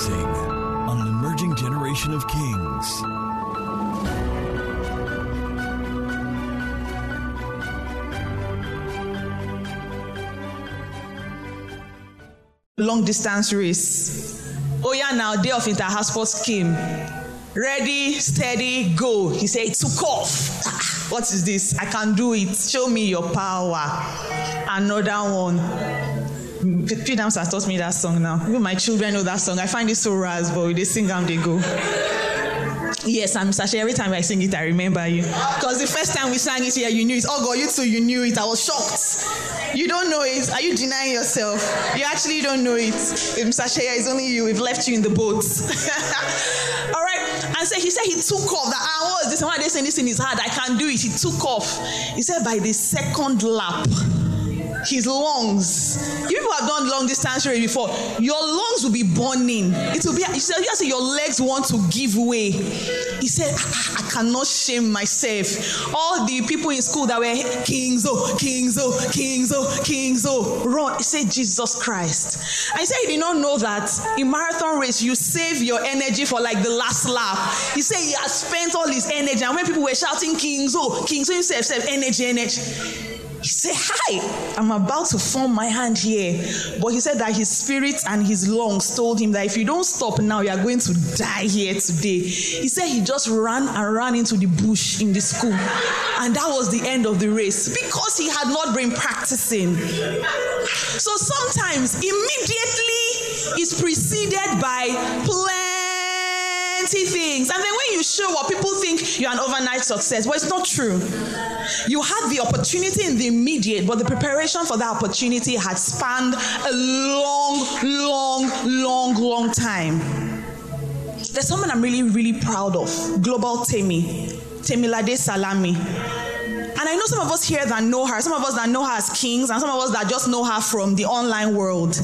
Rising on an emerging generation of kings. long distance race. Oh yeah, now day of inter-house sports came. Ready, steady, go. He said, took off. What is this? I can do it. Show me your power. Another one. P Dams has taught me that song now. Even my children know that song. I find it so ras, but they sing and they go. Yes, I'm Sasha. Every time I sing it, I remember you. Because the first time we sang it here, you knew it. Oh God, you too, you knew it. I was shocked. You don't know it. Are you denying yourself? You actually don't know it. Um, Sasha, it's only you. We've left you in the boat. All right. And so he said he took off. That ah, what is this? Why are they saying this in his heart? I can't do it. He took off. He said by the second lap his lungs. You people have done long distance race before. Your lungs will be burning. It will be. He said, "Just your legs want to give way." He said, I, I, cannot shame myself." All the people in school that were kings, oh, kings, oh, kings, oh, kings, oh, run. He said, "Jesus Christ." I said, "He did not know that in marathon race you save your energy for like the last lap." He said he has spent all his energy, and when people were shouting, "Kings, oh, kings," he said, "Energy, energy." He said, Hi, I'm about to form my hand here. But he said that his spirit and his lungs told him that if you don't stop now, you are going to die here today. He said he just ran and ran into the bush in the school. And that was the end of the race because he had not been practicing. So sometimes immediately is preceded by plenty things. And then when you show up, people think you're an overnight success. But it's not true. You had the opportunity in the immediate, but the preparation for that opportunity had spanned a long, long, long, long time. There's someone I'm really, really proud of Global Temi, Temilade Salami. And I know some of us here that know her, some of us that know her as kings, and some of us that just know her from the online world.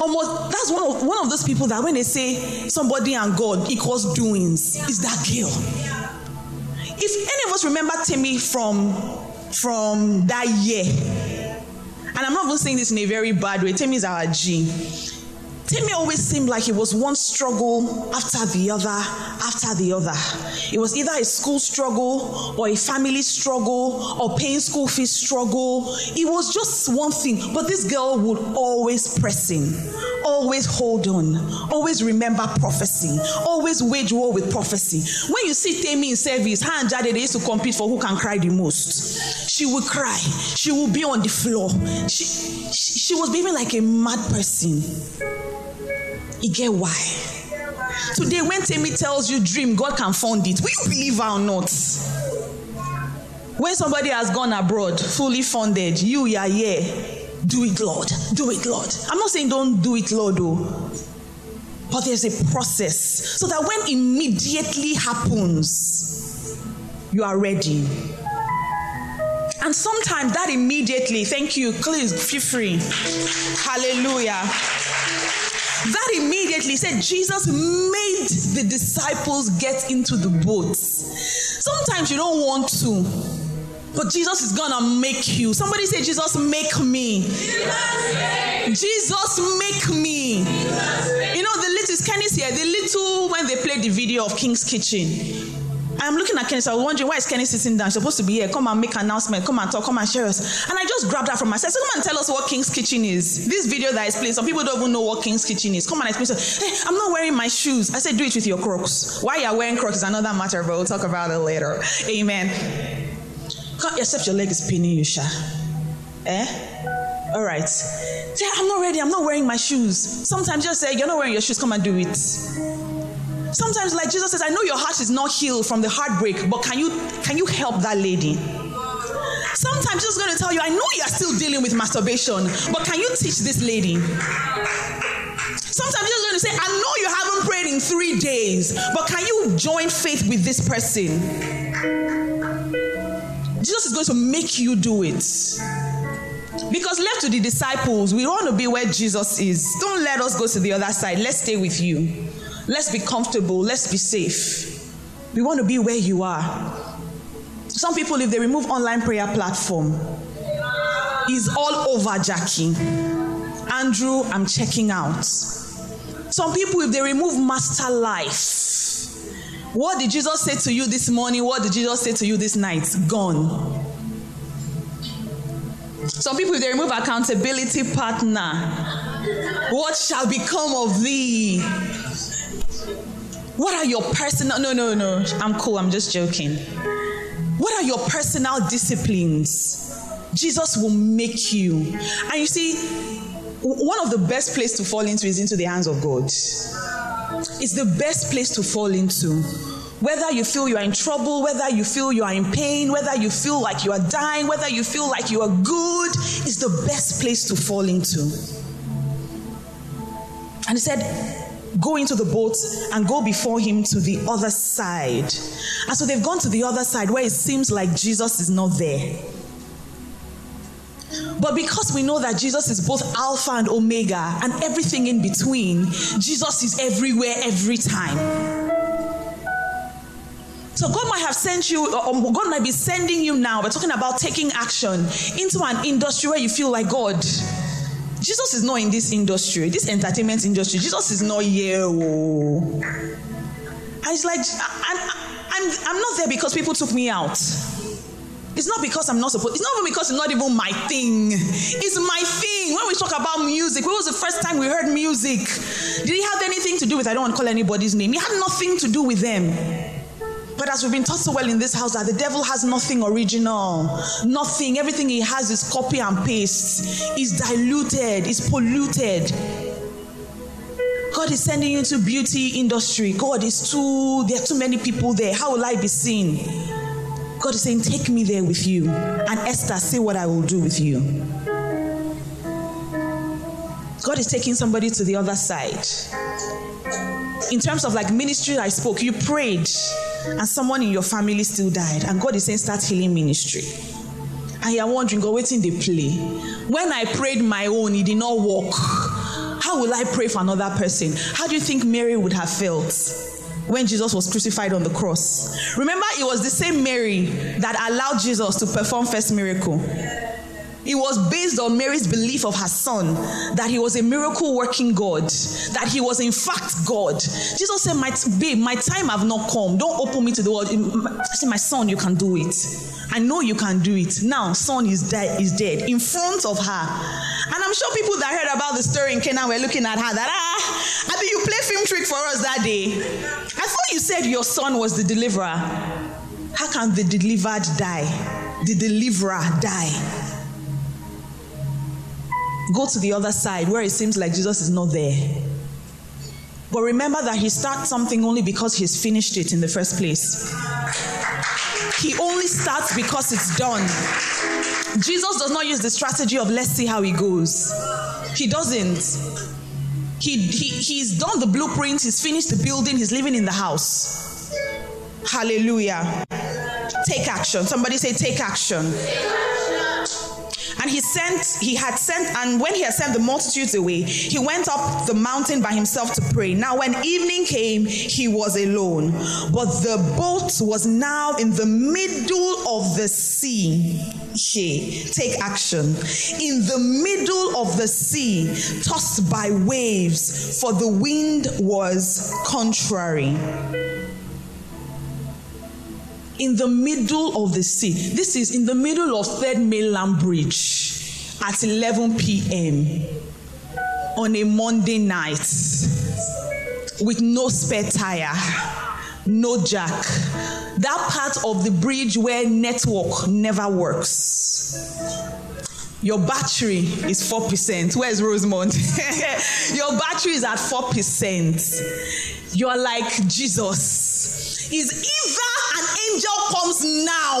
Almost that's one of one of those people that when they say somebody and God equals doings, is that girl. If any of us remember Timmy from from that year, and I'm not even saying this in a very bad way, Timmy is our G. Timmy always seemed like it was one struggle after the other, after the other. It was either a school struggle or a family struggle or paying school fees struggle. It was just one thing. But this girl would always press in, always hold on, always remember prophecy, always wage war with prophecy. When you see Timmy in service, her and Jade, they used to compete for who can cry the most. She would cry. She would be on the floor. She, she, she was behaving like a mad person. You get why? Today, when Temi tells you dream, God can fund it. Will you believe her or not? When somebody has gone abroad, fully funded, you, are here. Do it, Lord. Do it, Lord. I'm not saying don't do it, Lord, though. But there's a process so that when immediately happens, you are ready. And sometimes that immediately, thank you, please feel free. Hallelujah. That immediately said Jesus made the disciples get into the boat. Sometimes you don't want to, but Jesus is gonna make you. Somebody say, Jesus, make me. Jesus, make me. You know, the little, Kenny's here, the little, when they played the video of King's Kitchen, I'm looking at Kenny, so I was wondering why is Kenny sitting down? She's supposed to be here. Come and make an announcement. Come and talk. Come and share us. And I just grabbed that from myself. So come and tell us what King's Kitchen is. This video that is playing, some people don't even know what King's Kitchen is. Come and explain. So, hey, I'm not wearing my shoes. I said, do it with your Crocs. Why you're wearing Crocs is another matter, but we'll talk about it later. Amen. Accept your leg is pinning you, Sha. Eh? All right. Yeah, I'm not ready. I'm not wearing my shoes. Sometimes just say, you're not wearing your shoes. Come and do it. Sometimes, like Jesus says, I know your heart is not healed from the heartbreak, but can you can you help that lady? Sometimes Jesus is going to tell you, I know you're still dealing with masturbation, but can you teach this lady? Sometimes Jesus is going to say, I know you haven't prayed in three days, but can you join faith with this person? Jesus is going to make you do it. Because left to the disciples, we want to be where Jesus is. Don't let us go to the other side. Let's stay with you. Let's be comfortable. Let's be safe. We want to be where you are. Some people, if they remove online prayer platform, is all over Jackie. Andrew, I'm checking out. Some people, if they remove master life, what did Jesus say to you this morning? What did Jesus say to you this night? Gone. Some people, if they remove accountability partner, what shall become of thee? What are your personal? No, no, no. I'm cool. I'm just joking. What are your personal disciplines? Jesus will make you. And you see, one of the best places to fall into is into the hands of God. It's the best place to fall into. Whether you feel you are in trouble, whether you feel you are in pain, whether you feel like you are dying, whether you feel like you are good, it's the best place to fall into. And he said, Go into the boat and go before him to the other side. And so they've gone to the other side where it seems like Jesus is not there. But because we know that Jesus is both Alpha and Omega and everything in between, Jesus is everywhere, every time. So God might have sent you, or God might be sending you now. We're talking about taking action into an industry where you feel like God. Jesus is not in this industry, this entertainment industry. Jesus is not here. Oh. And it's like, I'm, I'm, I'm not there because people took me out. It's not because I'm not supposed. It's not even because it's not even my thing. It's my thing. When we talk about music, when was the first time we heard music? Did it have anything to do with? I don't want to call anybody's name. It had nothing to do with them. But as we've been taught so well in this house, that the devil has nothing original, nothing. Everything he has is copy and paste. Is diluted. Is polluted. God is sending you into beauty industry. God is too. There are too many people there. How will I be seen? God is saying, Take me there with you. And Esther, see what I will do with you. God is taking somebody to the other side. In terms of like ministry, I spoke, you prayed, and someone in your family still died. And God is saying, Start healing ministry. And you're wondering, God, waiting they play. When I prayed my own, it did not work. How will I pray for another person? How do you think Mary would have felt? when Jesus was crucified on the cross. Remember, it was the same Mary that allowed Jesus to perform first miracle. It was based on Mary's belief of her son that he was a miracle working God, that he was in fact God. Jesus said, My babe, my time have not come. Don't open me to the world. I said, My son, you can do it. I know you can do it. Now, son is dead, is dead in front of her. And I'm sure people that heard about the story in Canaan were looking at her that ah, I think you play film trick for us that day. I thought you said your son was the deliverer. How can the delivered die? The deliverer die go to the other side where it seems like Jesus is not there. But remember that he starts something only because he's finished it in the first place. He only starts because it's done. Jesus does not use the strategy of let's see how he goes. He doesn't. He, he, he's done the blueprint, he's finished the building, he's living in the house. Hallelujah. Take action. Somebody say, take action. And he sent, he had sent, and when he had sent the multitudes away, he went up the mountain by himself to pray. Now, when evening came, he was alone. But the boat was now in the middle of the sea. She take action. In the middle of the sea, tossed by waves, for the wind was contrary in the middle of the sea. This is in the middle of Third Mainland Bridge at 11 p.m. on a Monday night with no spare tire, no jack. That part of the bridge where network never works. Your battery is 4%. Where's Rosemont? Your battery is at 4%. You're like Jesus. Is either angel comes now,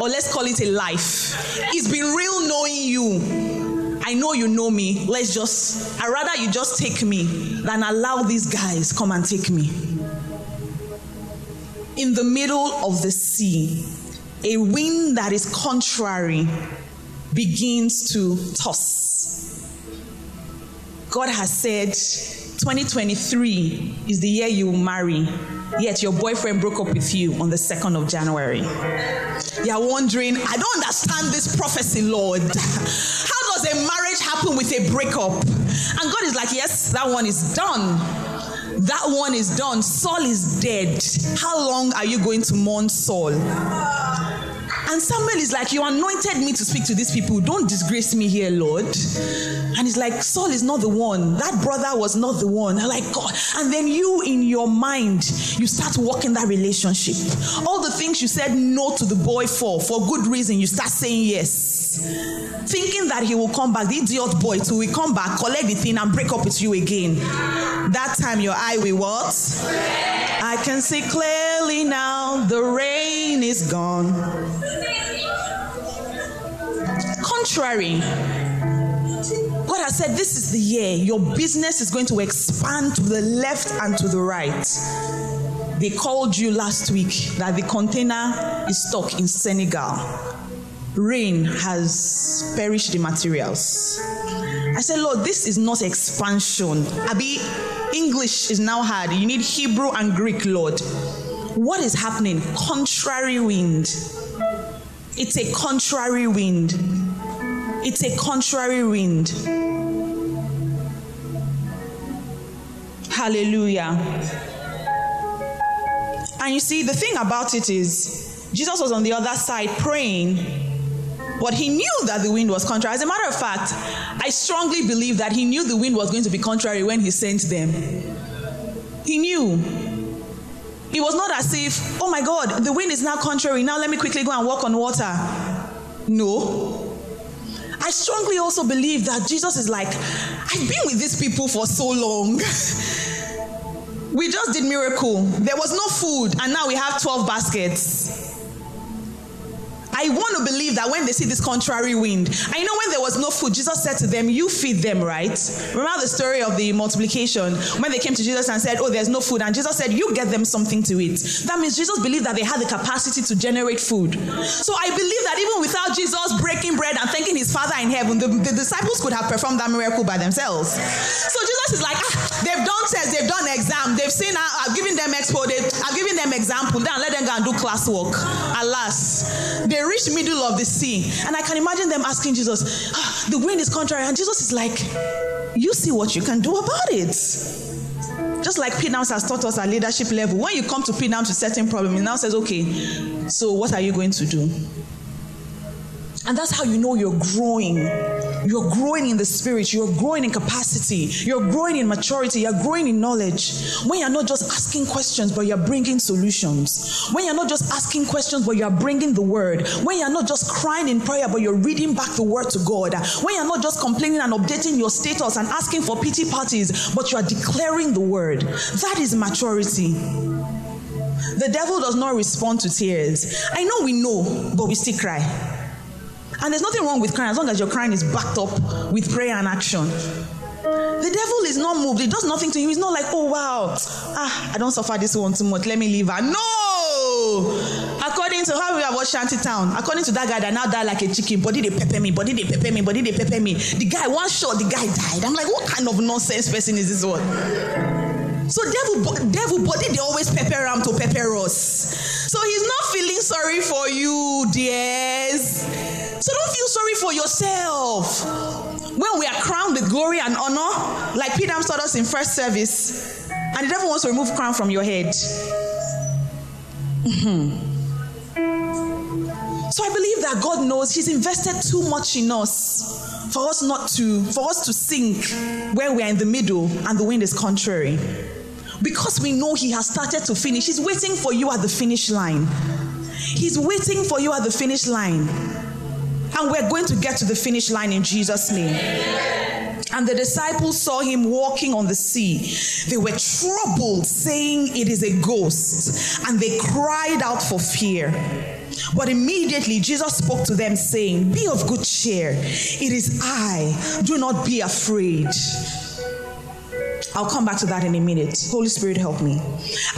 or let's call it a life. It's been real knowing you. I know you know me. Let's just, i rather you just take me than allow these guys come and take me. In the middle of the sea, a wind that is contrary begins to toss. God has said, 2023 is the year you will marry, yet your boyfriend broke up with you on the 2nd of January. You're wondering, I don't understand this prophecy, Lord. How does a marriage happen with a breakup? And God is like, Yes, that one is done. That one is done. Saul is dead. How long are you going to mourn Saul? And Samuel is like, You anointed me to speak to these people. Don't disgrace me here, Lord. And he's like, Saul is not the one. That brother was not the one. I'm like, God. And then you, in your mind, you start working that relationship. All the things you said no to the boy for, for good reason, you start saying yes. Thinking that he will come back, the idiot boy, too, will come back, collect the thing, and break up with you again. That time your eye will what? I can see clearly now the rain is gone contrary. God has said, This is the year your business is going to expand to the left and to the right. They called you last week that the container is stuck in Senegal. Rain has perished the materials. I said, Lord, this is not expansion. Abi, English is now hard. You need Hebrew and Greek, Lord. What is happening? Contrary wind. It's a contrary wind. It's a contrary wind. Hallelujah. And you see, the thing about it is, Jesus was on the other side praying, but he knew that the wind was contrary. As a matter of fact, I strongly believe that he knew the wind was going to be contrary when he sent them. He knew. It was not as if, oh my God, the wind is now contrary. Now let me quickly go and walk on water. No. I strongly also believe that Jesus is like, I've been with these people for so long. we just did miracle. There was no food, and now we have 12 baskets. I want to believe that when they see this contrary wind, I know when there was no food, Jesus said to them, You feed them, right? Remember the story of the multiplication when they came to Jesus and said, Oh, there's no food. And Jesus said, You get them something to eat. That means Jesus believed that they had the capacity to generate food. So I believe that even without Jesus breaking bread and thanking his Father in heaven, the, the disciples could have performed that miracle by themselves. So Jesus is like, ah, they've done tests, they've done exam, they've seen, ah, I've given them expo, I've given them example, then let them do classwork. Alas, they reached middle of the sea. And I can imagine them asking Jesus, ah, the wind is contrary. And Jesus is like, you see what you can do about it. Just like PNAMS has taught us at leadership level. When you come to PNAMS with certain problem, he now says, okay, so what are you going to do? And that's how you know you're growing. You're growing in the spirit, you're growing in capacity, you're growing in maturity, you're growing in knowledge. When you're not just asking questions, but you're bringing solutions. When you're not just asking questions, but you're bringing the word. When you're not just crying in prayer, but you're reading back the word to God. When you're not just complaining and updating your status and asking for pity parties, but you are declaring the word. That is maturity. The devil does not respond to tears. I know we know, but we still cry. And there's nothing wrong with crying as long as your crying is backed up with prayer and action. The devil is not moved. It does nothing to him. He's not like, oh wow, ah, I don't suffer this one too much. Let me leave her. No. According to how we have watched Town, according to that guy that now died like a chicken, body they pepper me, body they pepper me, body they pepper me. The guy one shot, the guy died. I'm like, what kind of nonsense person is this one? So devil, devil body they always pepper him to pepper us. So he's not feeling sorry for you, dears. So don't feel sorry for yourself. When we are crowned with glory and honor, like Peter taught us in first service, and the devil wants to remove crown from your head. Mm-hmm. So I believe that God knows He's invested too much in us for us not to, for us to sink when we are in the middle and the wind is contrary. Because we know He has started to finish, He's waiting for you at the finish line. He's waiting for you at the finish line. And we're going to get to the finish line in Jesus' name. And the disciples saw him walking on the sea. They were troubled, saying, It is a ghost. And they cried out for fear. But immediately Jesus spoke to them, saying, Be of good cheer. It is I. Do not be afraid. I'll come back to that in a minute. Holy Spirit, help me.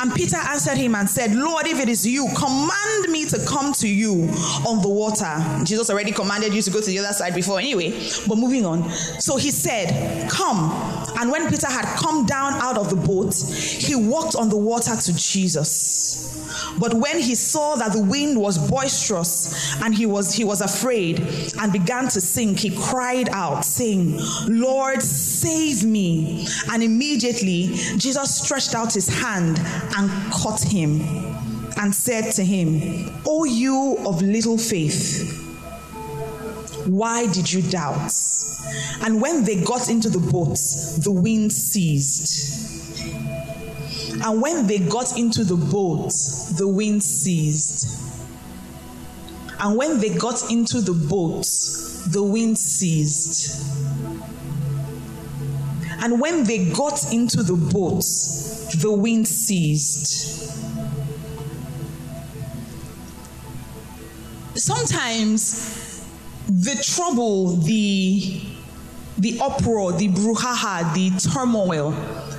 And Peter answered him and said, Lord, if it is you, command me to come to you on the water. Jesus already commanded you to go to the other side before, anyway. But moving on. So he said, Come. And when Peter had come down out of the boat, he walked on the water to Jesus. But when he saw that the wind was boisterous and he was he was afraid and began to sink, he cried out, saying, Lord, save me. And immediately Jesus stretched out his hand and caught him and said to him, O you of little faith, why did you doubt? And when they got into the boat, the wind ceased. And when they got into the boat, the wind ceased. And when they got into the boat, the wind ceased. And when they got into the boat, the wind ceased. Sometimes the trouble, the the uproar, the brouhaha, the turmoil,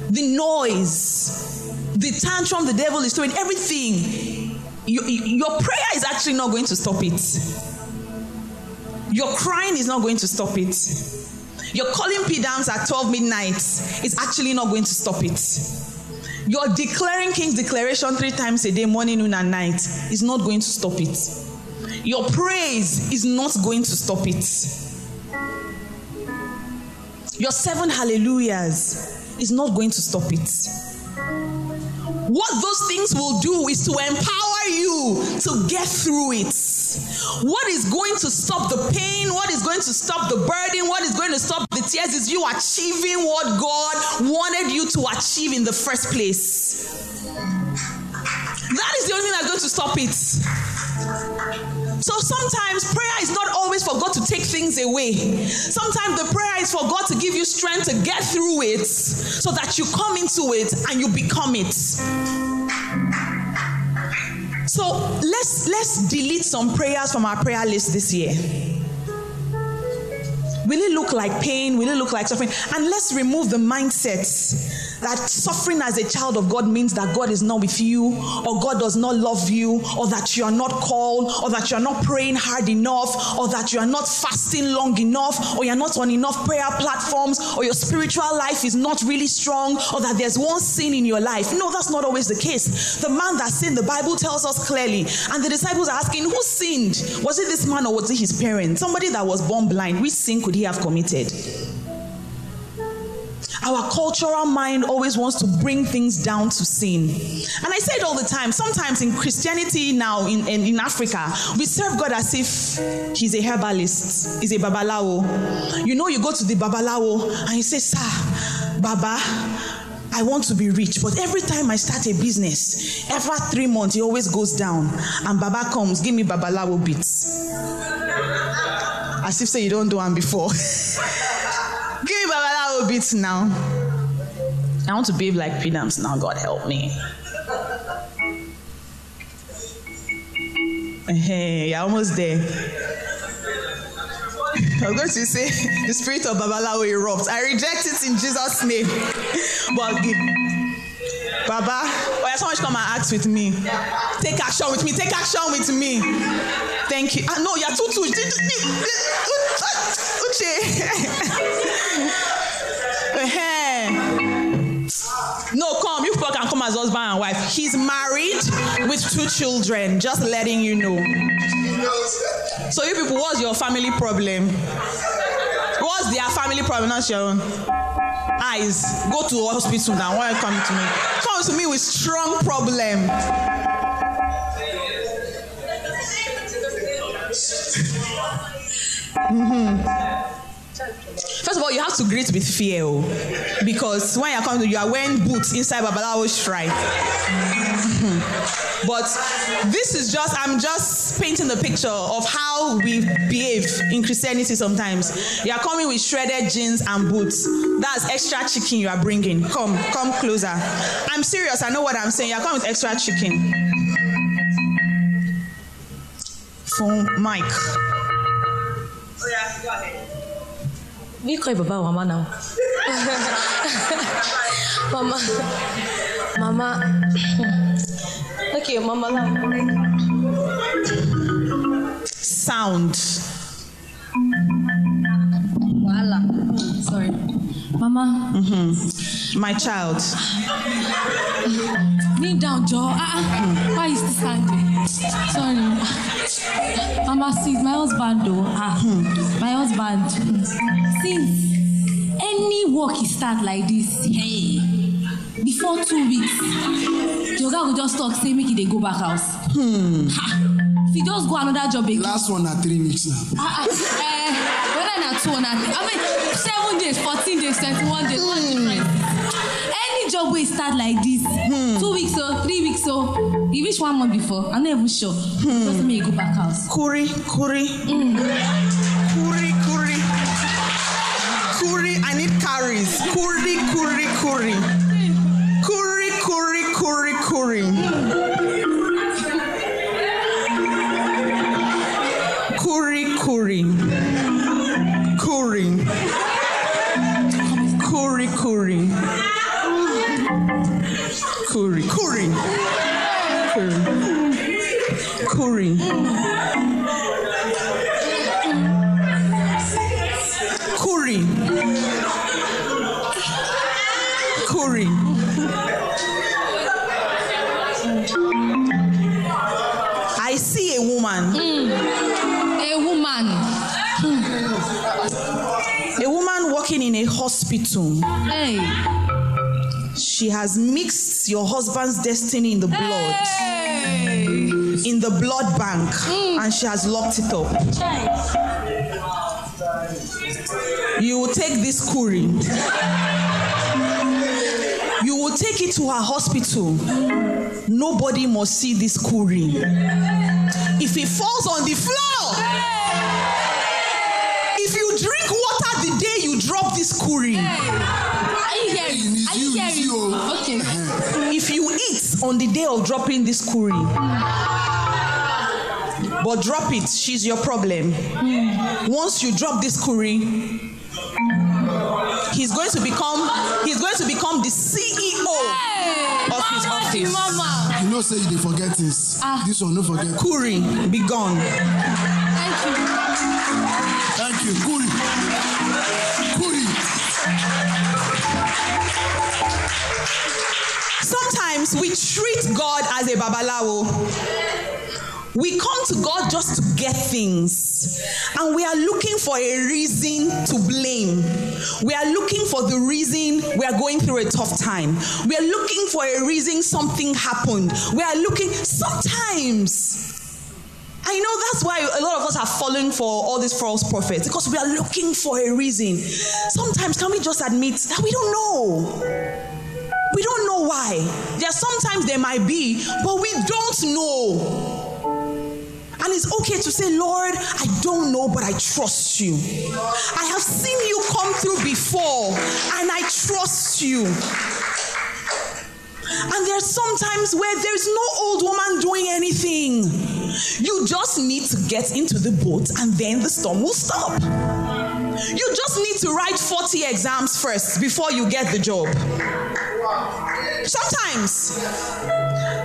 the noise, the tantrum the devil is throwing, everything, your, your prayer is actually not going to stop it. Your crying is not going to stop it. Your calling P dance at 12 midnight is actually not going to stop it. Your declaring King's declaration three times a day, morning, noon, and night is not going to stop it. Your praise is not going to stop it. Your seven hallelujahs is not going to stop it. What those things will do is to empower you to get through it. What is going to stop the pain? What is going to stop the burden? What is going to stop the tears is you achieving what God wanted you to achieve in the first place. That is the only thing that's going to stop it. So sometimes prayer is not always for God to take things away. Sometimes the prayer is for God to give you strength to get through it so that you come into it and you become it. So let's let's delete some prayers from our prayer list this year. Will it look like pain? Will it look like suffering? And let's remove the mindset that suffering as a child of God means that God is not with you, or God does not love you, or that you are not called, or that you are not praying hard enough, or that you are not fasting long enough, or you're not on enough prayer platforms, or your spiritual life is not really strong, or that there's one sin in your life. No, that's not always the case. The man that sinned, the Bible tells us clearly, and the disciples are asking, Who sinned? Was it this man or was it his parents? Somebody that was born blind, which sin could he have committed? Our cultural mind always wants to bring things down to sin. And I say it all the time. Sometimes in Christianity now in, in, in Africa, we serve God as if he's a herbalist, he's a babalawo. You know, you go to the babalawo and you say, Sir, Baba, I want to be rich, but every time I start a business, every three months it always goes down. And Baba comes, give me babalawo bits. As if say you don't do one before. give me babalawo little bit now. I want to behave like pedants now. God help me. Hey, you're almost there. I was going to say the spirit of Babalawo erupts. I reject it in Jesus' name. But give. Baba, oh yeah, someone should come and act with me. Take action with me. Take action with me. Thank you. Ah, no, you're too too. Uche. As husband and wife. He's married with two children. Just letting you know. So you people, what's your family problem? What's their family problem? Not your own. Eyes. Go to hospital now. Why coming to me? Come to me with strong problem. Mm-hmm. First of all, you have to greet with fear, oh, because when you're coming, you are wearing boots inside Babalawo's shrine. but this is just, I'm just painting the picture of how we behave in Christianity sometimes. You are coming with shredded jeans and boots. That's extra chicken you are bringing. Come, come closer. I'm serious. I know what I'm saying. You are coming with extra chicken. Phone mic. Oh, yeah, go ahead. Biko baba wa mama now. mama. Mama. Okay, mama. Sound. Wala. Sorry. Mama, mm-hmm. My child. Kneel down, Joe. Ah, why you still standing? Sorry. Mama, see, my husband, though. Ah, my husband. Since any work he start like this, hey, before two weeks, the oga go just talk, say make he dey go back house. Ha. If he just go another job again. Last one na three weeks now. Ah, ah, eh, whether na two or na three, I mean, seven days, fourteen days, twenty-one days? Any job wey start like this, hmm. two weeks o, three weeks o, e reach one month before, I'm not even sure. Hmm. Just say make you go back house. Kuri, kuri. Hmm. Kuri, kuri. Kuri, I need carries. Kuri, kuri, kuri. Kuri, kuri, kuri, kuri. A woman working in a hospital. hey, She has mixed your husband's destiny in the blood, hey, in the blood bank, mm. and she has locked it up. You will take this kuri. You will take it to her hospital. Nobody must see this kuri. If it falls on the floor, you drop this Are you hearing? Are you you, hearing? oh. Okay. if you eat on the day of dropping this kuri, but drop it, she's your problem. Once you drop this kuri, he's going to become he's going to become the CEO Hey, of his mama, office. Mama, You know say you dey forget this. Ah. This one no forget. Kuri, be gone. thank you. Thank you. Kuri. Kuri. Sometimes we treat God as a babalawo. We come to God just to get things, and we are looking for a reason to blame. We are looking for the reason we are going through a tough time. We are looking for a reason something happened. We are looking sometimes. I know that's why a lot of us are falling for all these false prophets because we are looking for a reason. Sometimes, can we just admit that we don't know? We don't know why. There sometimes there might be, but we don't know. And it's okay to say, Lord, I don't know, but I trust you. I have seen you come through before, and I trust you. And there's sometimes where there's no old woman doing anything. You just need to get into the boat, and then the storm will stop. You just need to write 40 exams first before you get the job. Sometimes,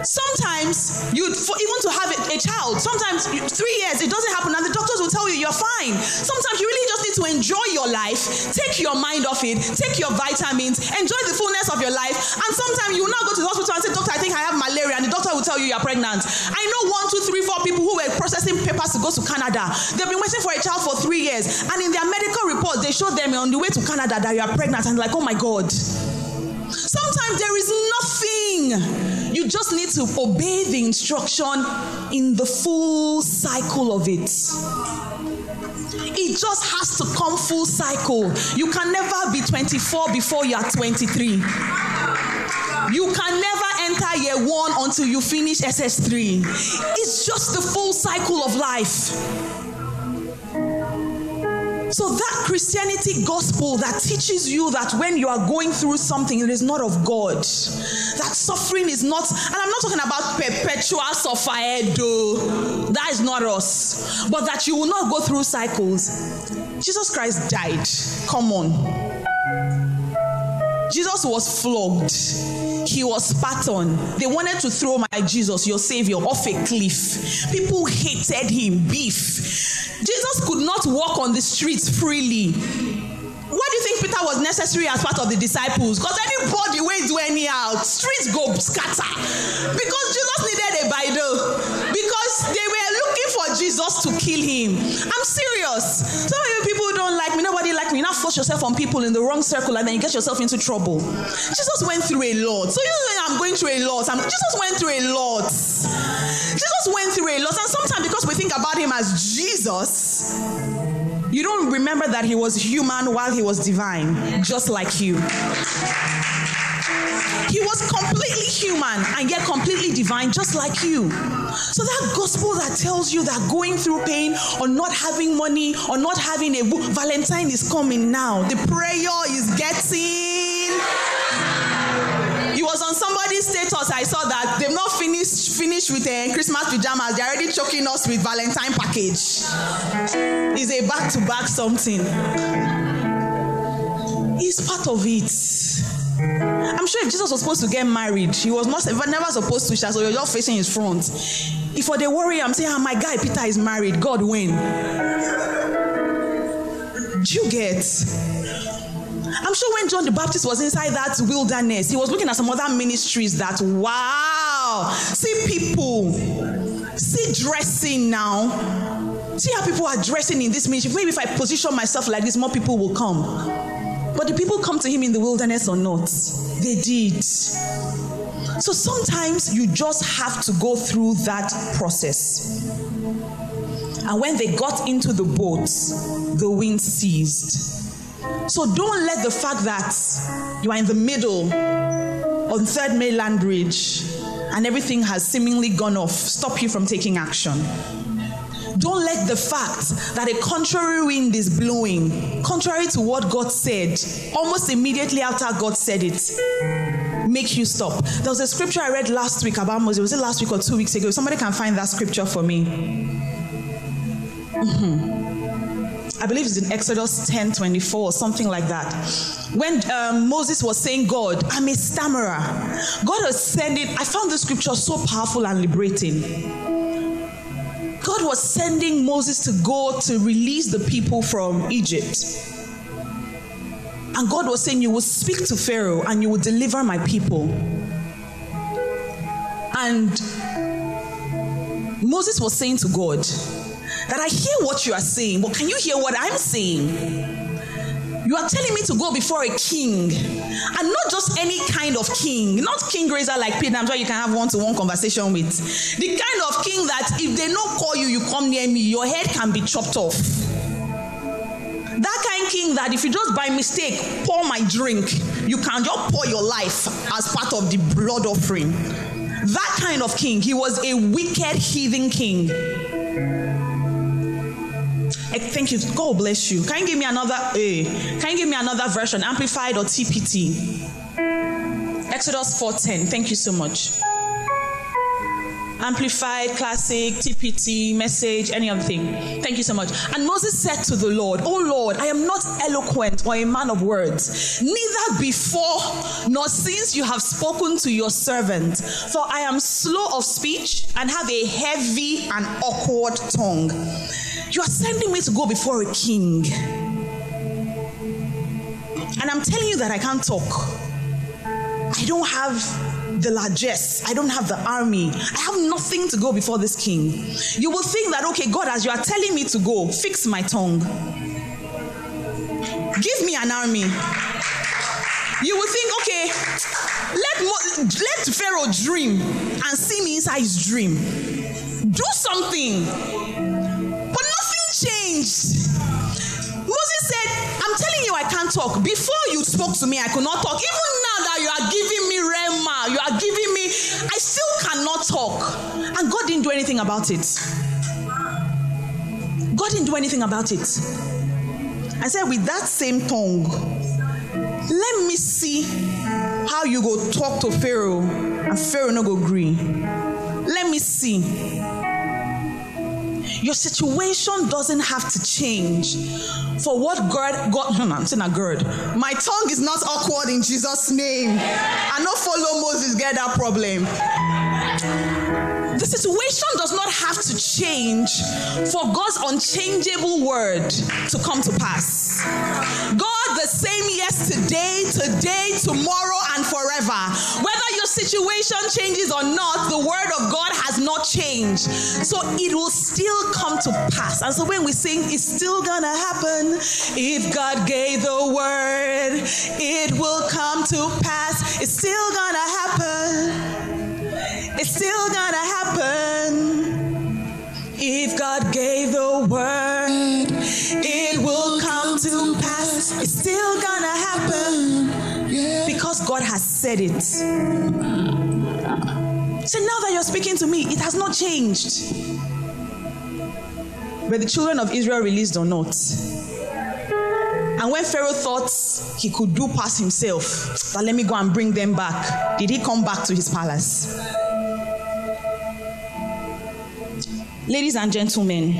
sometimes you even to have a, child. Sometimes three years it doesn't happen, and the doctors will tell you you're fine. Sometimes you really just to enjoy your life, take your mind off it, take your vitamins, enjoy the fullness of your life. And sometimes you will now go to the hospital and say, "Doctor, I think I have malaria," and the doctor will tell you you're pregnant. I know one, two, three, four people who were processing papers to go to Canada. They've been waiting for a child for three years, and in their medical report, they showed them on the way to Canada that you are pregnant, and like, oh my god. Sometimes there is nothing. You just need to obey the instruction in the full cycle of it. It just has to come full cycle. You can never be 24 before you are 23. You can never enter year one until you finish SS3. It's just the full cycle of life. So that Christianity gospel that teaches you that when you are going through something, it is not of God. That suffering is not, and I'm not talking about perpetual suffering, though. Eh, that is not us. But that you will not go through cycles. Jesus Christ died. Come on. Jesus was flogged. He was spat on. They wanted to throw my Jesus, your Savior, off a cliff. People hated him, beef. Jesus could not walk on the streets freely. Why do you think Peter was necessary as part of the disciples? Because anybody way do anyhow, streets go scatter. Because Jesus needed a Bible. Jesus to kill him. I'm serious. Some of you people don't like me, nobody like me. You now force yourself on people in the wrong circle and then you get yourself into trouble. Jesus went through a lot. So you know I'm going through a lot. I'm, Jesus went through a lot. Jesus went through a lot. And sometimes because we think about him as Jesus, you don't remember that he was human while he was divine, just like you. He was completely human and yet completely divine, just like you. So, that gospel that tells you that going through pain or not having money or not having a book, Valentine is coming now. The prayer is getting. He was on somebody's status. I saw that they've not finished finished with uh, Christmas pajamas. They're already choking us with Valentine package. It's a back to back something. He's part of it. I'm sure if Jesus was supposed to get married, he was not never supposed to. share. So you're just facing his front. If for the worry, I'm saying, ah, my guy Peter is married. God win. Do you get? I'm sure when John the Baptist was inside that wilderness, he was looking at some other ministries that, wow, see people, see dressing now. See how people are dressing in this ministry. Maybe if I position myself like this, more people will come. But the people come to him in the wilderness or not? They did. So sometimes you just have to go through that process. And when they got into the boat, the wind ceased. So don't let the fact that you are in the middle on Third Mainland Bridge and everything has seemingly gone off stop you from taking action. Don't let the fact that a contrary wind is blowing, contrary to what God said, almost immediately after God said it, make you stop. There was a scripture I read last week about Moses. Was it last week or two weeks ago? Somebody can find that scripture for me. Mm-hmm. I believe it's in Exodus 10 24 or something like that. When um, Moses was saying, God, I'm a stammerer. God was sending, I found the scripture so powerful and liberating. God was sending Moses to go to release the people from Egypt. And God was saying, You will speak to Pharaoh and you will deliver my people. And Moses was saying to God, that I hear what you are saying, but can you hear what I'm saying? You are telling me to go before a king, and not just any kind of king, not king raiser like Peter, where you can have one to one conversation with. The kind of king that if they don't call you, you come near me, your head can be chopped off. That kind of king that if you just by mistake pour my drink, you can just pour your life as part of the blood offering. That kind of king. He was a wicked heathen king. Thank you. God bless you. Can you give me another? A? can you give me another version, amplified or TPT? Exodus 4:10. Thank you so much. Amplified, classic, TPT, message, any other thing. Thank you so much. And Moses said to the Lord, Oh Lord, I am not eloquent or a man of words, neither before nor since you have spoken to your servant. For I am slow of speech and have a heavy and awkward tongue. You are sending me to go before a king. And I'm telling you that I can't talk. I don't have the largesse. I don't have the army. I have nothing to go before this king. You will think that, okay, God, as you are telling me to go, fix my tongue. Give me an army. You will think, okay, let, let Pharaoh dream and see me inside his dream. Do something But nothing changed. I'm telling you, I can't talk. Before you spoke to me, I could not talk. Even now that you are giving me Rhema, you are giving me, I still cannot talk. And God didn't do anything about it. God didn't do anything about it. I said, with that same tongue, let me see how you go talk to Pharaoh and Pharaoh no go agree. Let me see. Your situation doesn't have to change for what God, God, no, I'm saying a God. My tongue is not awkward in Jesus' name. I not follow Moses get that problem. The situation does not have to change for God's unchangeable word to come to pass. God, the same yesterday, today, tomorrow, and forever. Whether situation changes or not, the word of God has not changed. So it will still come to pass. And so when we sing, it's still gonna happen. If God gave the word, it will come to pass. It's still gonna happen. It's still gonna happen. If God gave the word, it will come to pass. It's still gonna happen God has said it. So now that you're speaking to me, it has not changed. Were the children of Israel released or not? And when Pharaoh thought he could do past himself, that let me go and bring them back, did he come back to his palace? Ladies and gentlemen,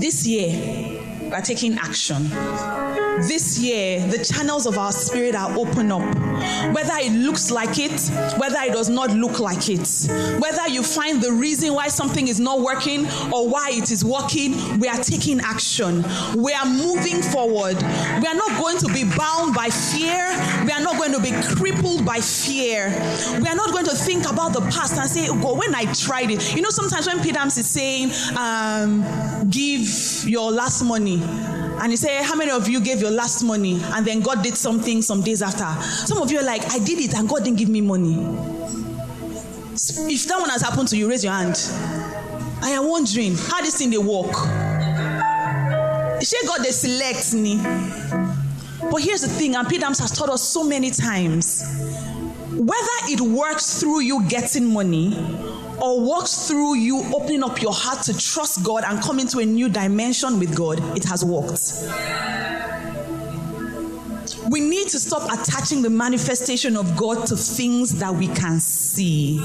this year we are taking action. This year, the channels of our spirit are open up. Whether it looks like it, whether it does not look like it, whether you find the reason why something is not working or why it is working, we are taking action. We are moving forward. We are not going to be bound by fear. We are not going to be crippled by fear. We are not going to think about the past and say, oh, when I tried it. You know, sometimes when Peter is saying, um, give your last money, and he said, How many of you gave your last money and then God did something some days after? Some of you are like, I did it and God didn't give me money. If that one has happened to you, raise your hand. I am wondering how this thing they work. She God they select me. But here's the thing, and Peter has taught us so many times whether it works through you getting money or works through you opening up your heart to trust God and come into a new dimension with God, it has worked. We need to stop attaching the manifestation of God to things that we can see.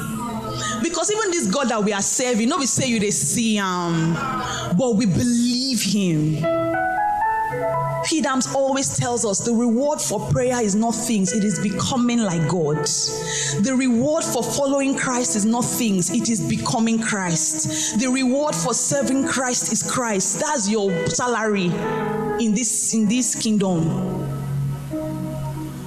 Because even this God that we are serving, we say you they see him, um, but we believe him. Pedams always tells us the reward for prayer is not things, it is becoming like God. The reward for following Christ is not things, it is becoming Christ. The reward for serving Christ is Christ. That's your salary in this in this kingdom.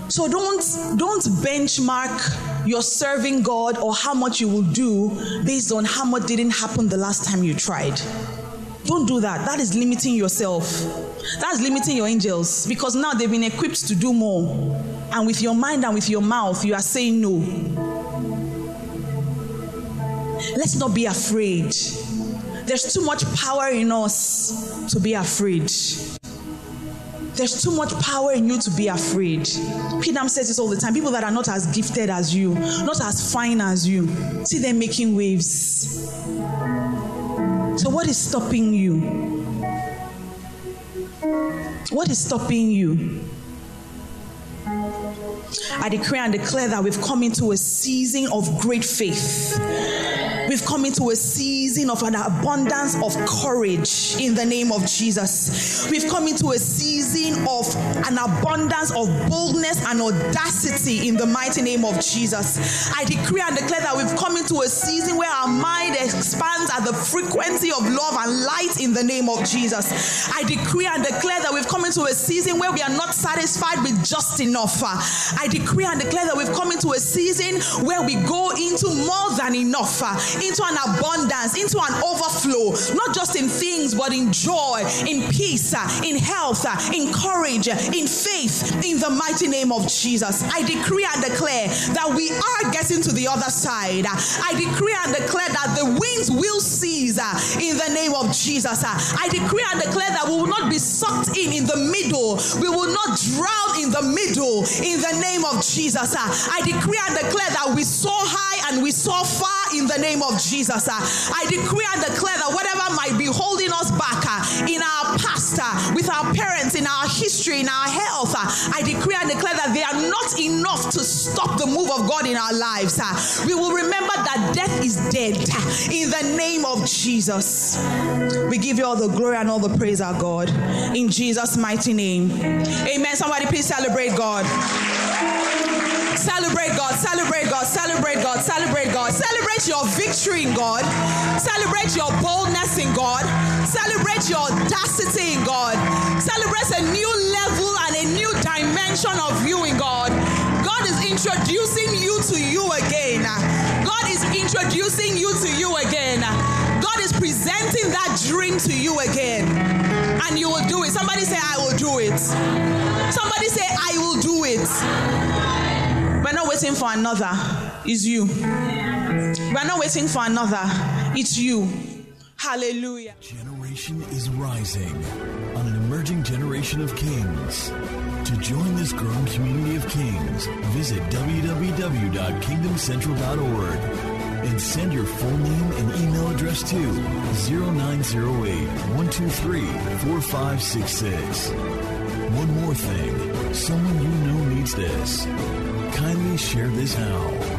So don't don't benchmark your serving God or how much you will do based on how much didn't happen the last time you tried. Don't do that. That is limiting yourself. That's limiting your angels because now they've been equipped to do more. And with your mind and with your mouth, you are saying no. Let's not be afraid. There's too much power in us to be afraid. There's too much power in you to be afraid. Pidam says this all the time. People that are not as gifted as you, not as fine as you, see them making waves. So, what is stopping you? What is stopping you? I decree and declare that we've come into a season of great faith. We've come into a season of an abundance of courage in the name of Jesus. We've come into a season of an abundance of boldness and audacity in the mighty name of Jesus. I decree and declare that we've come into a season where our mind expands at the frequency of love and light in the name of Jesus. I decree and declare that we've come into a season where we are not satisfied with just enough. I decree and declare that we've come into a season where we go into more than enough into an abundance, into an overflow, not just in things, but in joy, in peace, uh, in health, uh, in courage, uh, in faith, in the mighty name of Jesus. I decree and declare that we are getting to the other side. I decree and declare that the winds will cease in the name of Jesus. I decree and declare that we will not be sucked in in the middle, we will not drown in the middle in the name of Jesus. I decree and declare that we soar high and we soar far in the name of Jesus. Uh, I decree and declare that whatever might be holding us back uh, in our past, uh, with our parents, in our history, in our health, I decree and declare that they are not enough to stop the move of God in our lives. We will remember that death is dead in the name of Jesus. We give you all the glory and all the praise, our God, in Jesus' mighty name. Amen. Somebody please celebrate God. Celebrate God, celebrate God, celebrate God, celebrate God, celebrate your victory in God. Celebrate your boldness in God. Celebrate your audacity in God. Celebrate a new level and a new dimension of you in God. God is introducing you to you again. God is introducing you to you again. God is presenting that dream to you again. And you will do it. Somebody say, I will do it. Somebody say, I will do it. We're not waiting for another. It's you. We're not waiting for another. It's you. Hallelujah. Generation is rising on an emerging generation of kings. To join this growing community of kings, visit www.kingdomcentral.org and send your full name and email address to 0908 123 4566. One more thing someone you know needs this. Kindly share this now.